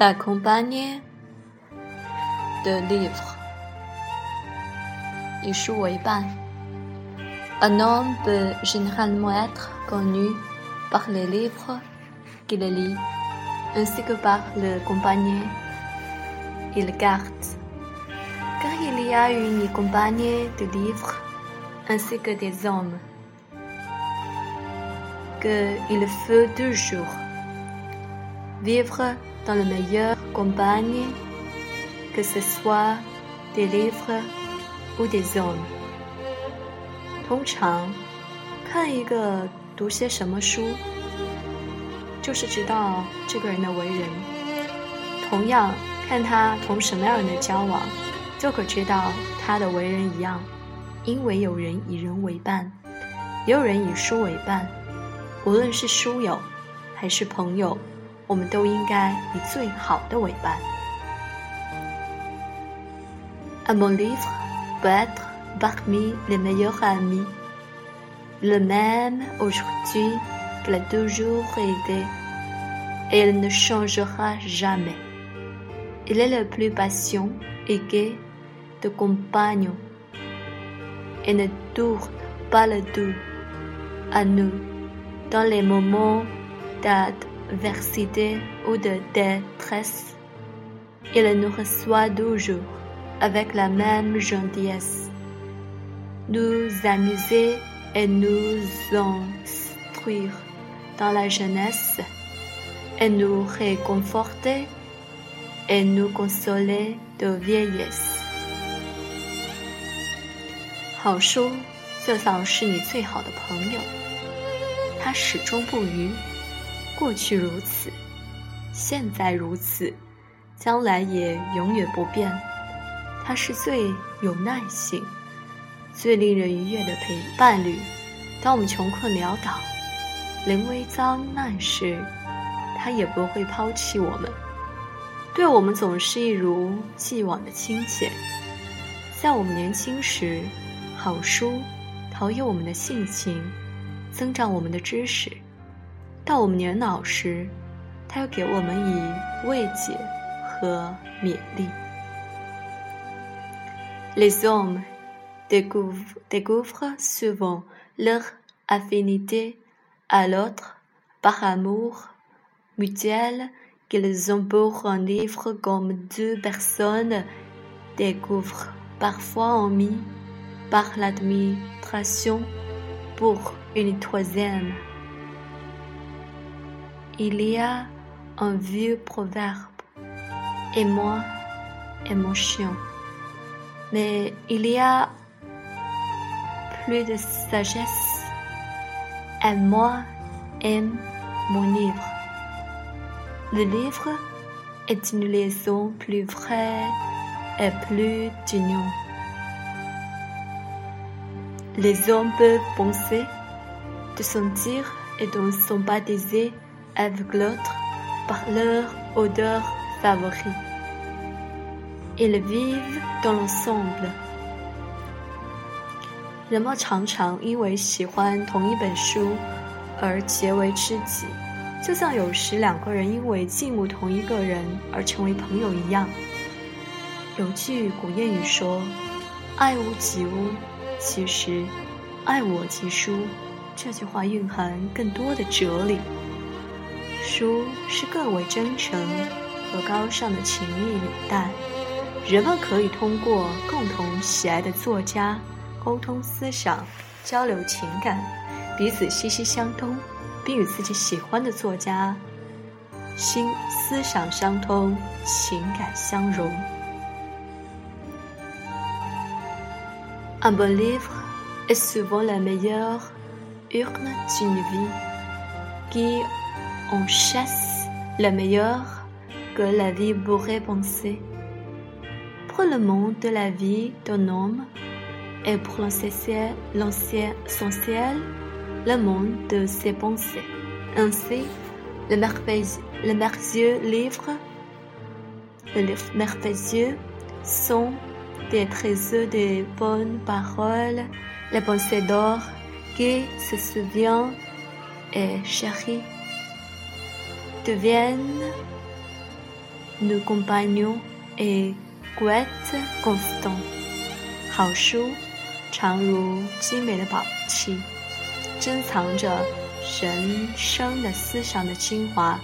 La compagnie de livres. Un homme peut généralement être connu par les livres qu'il lit, ainsi que par le compagnie qu'il garde. Car il y a une compagnie de livres ainsi que des hommes qu'il faut toujours vivre dans la meilleure compagnie, que ce soit des livres ou des hommes。通常看一个读些什么书，就是知道这个人的为人；同样看他同什么样的人交往，就可知道他的为人一样。因为有人以人为伴，也有人以书为伴。无论是书友还是朋友。我们都应该以最好的为伴。Un bon livre peut être parmi les meilleurs amis, le même aujourd'hui qu'il a toujours été, et il ne changera jamais. Il est le plus patient et gai de compagnons, et ne tourne pas le dos à nous dans les moments d'ad adversité ou de détresse, il nous reçoit toujours avec la même gentillesse, nous amuser et nous instruire dans la jeunesse, et nous réconforter et nous consoler de vieillesse. 好书就像是你最好的朋友，它始终不渝。 过去如此，现在如此，将来也永远不变。他是最有耐性、最令人愉悦的陪伴侣。当我们穷困潦倒、临危遭难时，他也不会抛弃我们，对我们总是一如既往的亲切。在我们年轻时，好书陶冶我们的性情，增长我们的知识。到我们年老时，他又给我们以慰藉和勉励。Les hommes découvrent, découvrent souvent leur affinité à l'autre par amour mutuel qu'ils ont pour un livre comme deux personnes découvrent parfois envie par l'admiration pour une troisième. Il y a un vieux proverbe et moi et mon chien. Mais il y a plus de sagesse. Et moi aime mon livre. Le livre est une liaison plus vraie et plus d'union. Les hommes peuvent penser, de sentir et de sympathiser avec l'autre par leur odeur favorite. Ils vivent dans l'ensemble. 人们常常因为喜欢同一本书而结为知己，就像有时两个人因为敬慕同一个人而成为朋友一样。有句古谚语说：“爱屋及乌”，其实“爱我及书”这句话蕴含更多的哲理。书是更为真诚和高尚的情谊纽带，人们可以通过共同喜爱的作家沟通思想、交流情感，彼此息息相通，并与自己喜欢的作家心思想相通、情感相融。Un bon livre est souvent la meilleure urne d'une vie qui on chasse le meilleur que la vie pourrait penser. Pour le monde de la vie d'un homme et pour l'essentiel, le monde de ses pensées. Ainsi, le merveilleux, le merveilleux livre, le livre merveilleux sont des trésors de bonnes paroles, les pensées d'or qui se souvient et chérit deviennent nos compagnons et guettes constant。好书常如精美的宝器，珍藏着人生的思想的精华。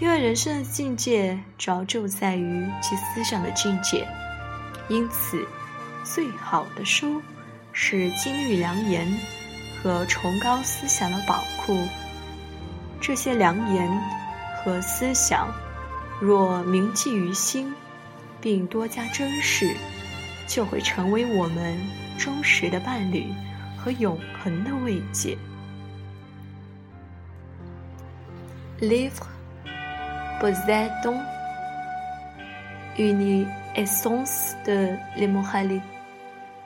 因为人生的境界主要就在于其思想的境界，因此，最好的书是金玉良言和崇高思想的宝库。这些良言和思想，若铭记于心，并多加珍视，就会成为我们忠实的伴侣和永恒的慰藉。Livre。possèdons une essence de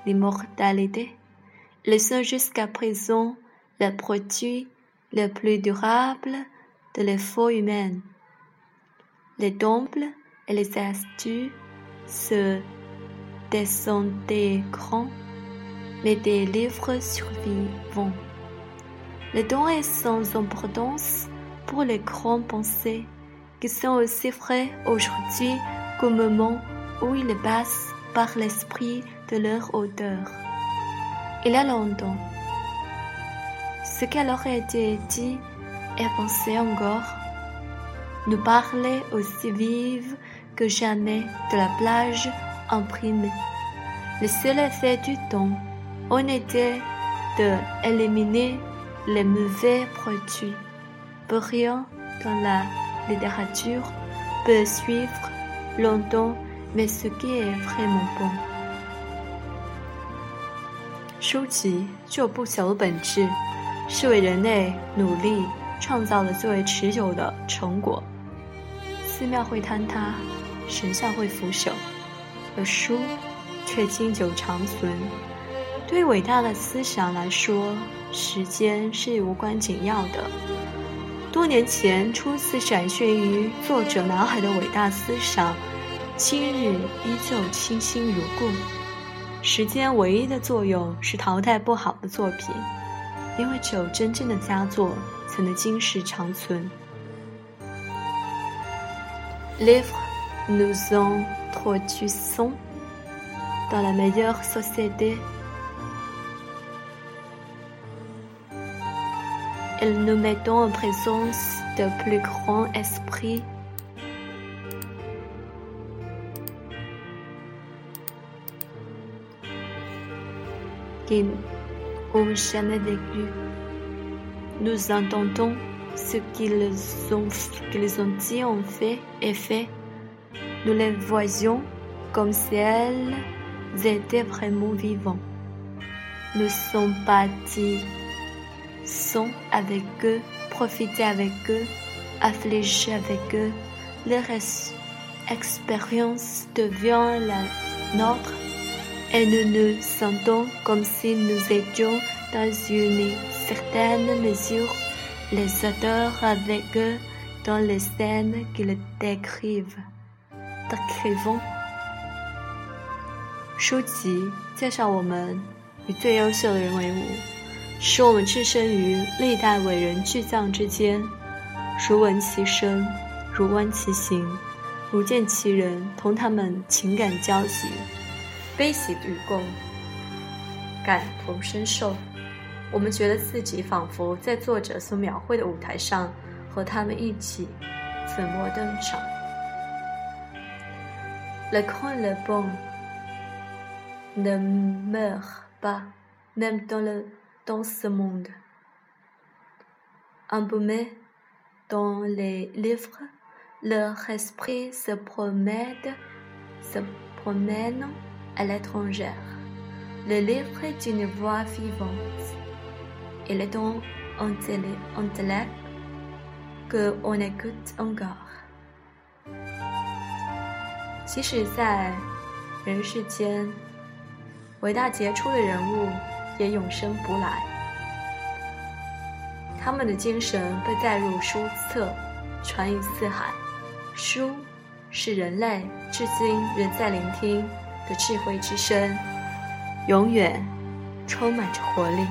l'immortalité. Ils sont jusqu'à présent le produit le plus durable de l'effort humain. Les temples et les astuces se désintégrent, mais des livres survivants. Les dons est sans importance pour les grands pensées qui sont aussi frais aujourd'hui qu'au moment où ils passent par l'esprit de leur auteur. Il y a longtemps, ce qu'elle aurait été dit et pensé encore nous parlait aussi vive que jamais de la plage imprimée. Le seul effet du temps en était de éliminer les mauvais produits. Pour rien dans la littérature peut suivre longtemps, mais ce qui est vraiment bon。书籍具有不朽的本质，是为人类努力 创造了最为持久的成果。寺庙会坍塌，神像会腐朽，而书却经久长存。对伟大的思想来说，时间是无关紧要的。多年前初次展现于作者脑海的伟大思想，今日依旧清新如故。时间唯一的作用是淘汰不好的作品，因为只有真正的佳作才能今世长存。Livre nous en produisons dans la meilleure société. nous mettons en présence de plus grands esprits. qui n'ont jamais vécu. Nous entendons ce qu'ils ont, qu'ils ont ont fait et fait. Nous les voyons comme si elles étaient vraiment vivantes. Nous sommes partis sont avec eux, profiter avec eux, affliger avec eux. Leur expérience devient la nôtre et nous nous sentons comme si nous étions dans une certaine mesure les auteurs avec eux dans les scènes qu'ils décrivent. décrivons. 书籍介绍我们与最优秀的人为伍。使我们置身于历代伟人巨匠之间，如闻其声，如观其行，如见其人，同他们情感交集，悲喜与共，感同身受。我们觉得自己仿佛在作者所描绘的舞台上，和他们一起粉墨登场。Le grand le bon ne meurt pas, même dans le dans ce monde. Embaumés dans les livres, leur esprit se promène, se promène à l'étranger. Le livre est une voix vivante. Il est donc intellect qu'on écoute encore. 即使在人世间，伟大杰出的人物也永生不来。他们的精神被载入书册，传于四海。书是人类至今仍在聆听的智慧之声，永远充满着活力。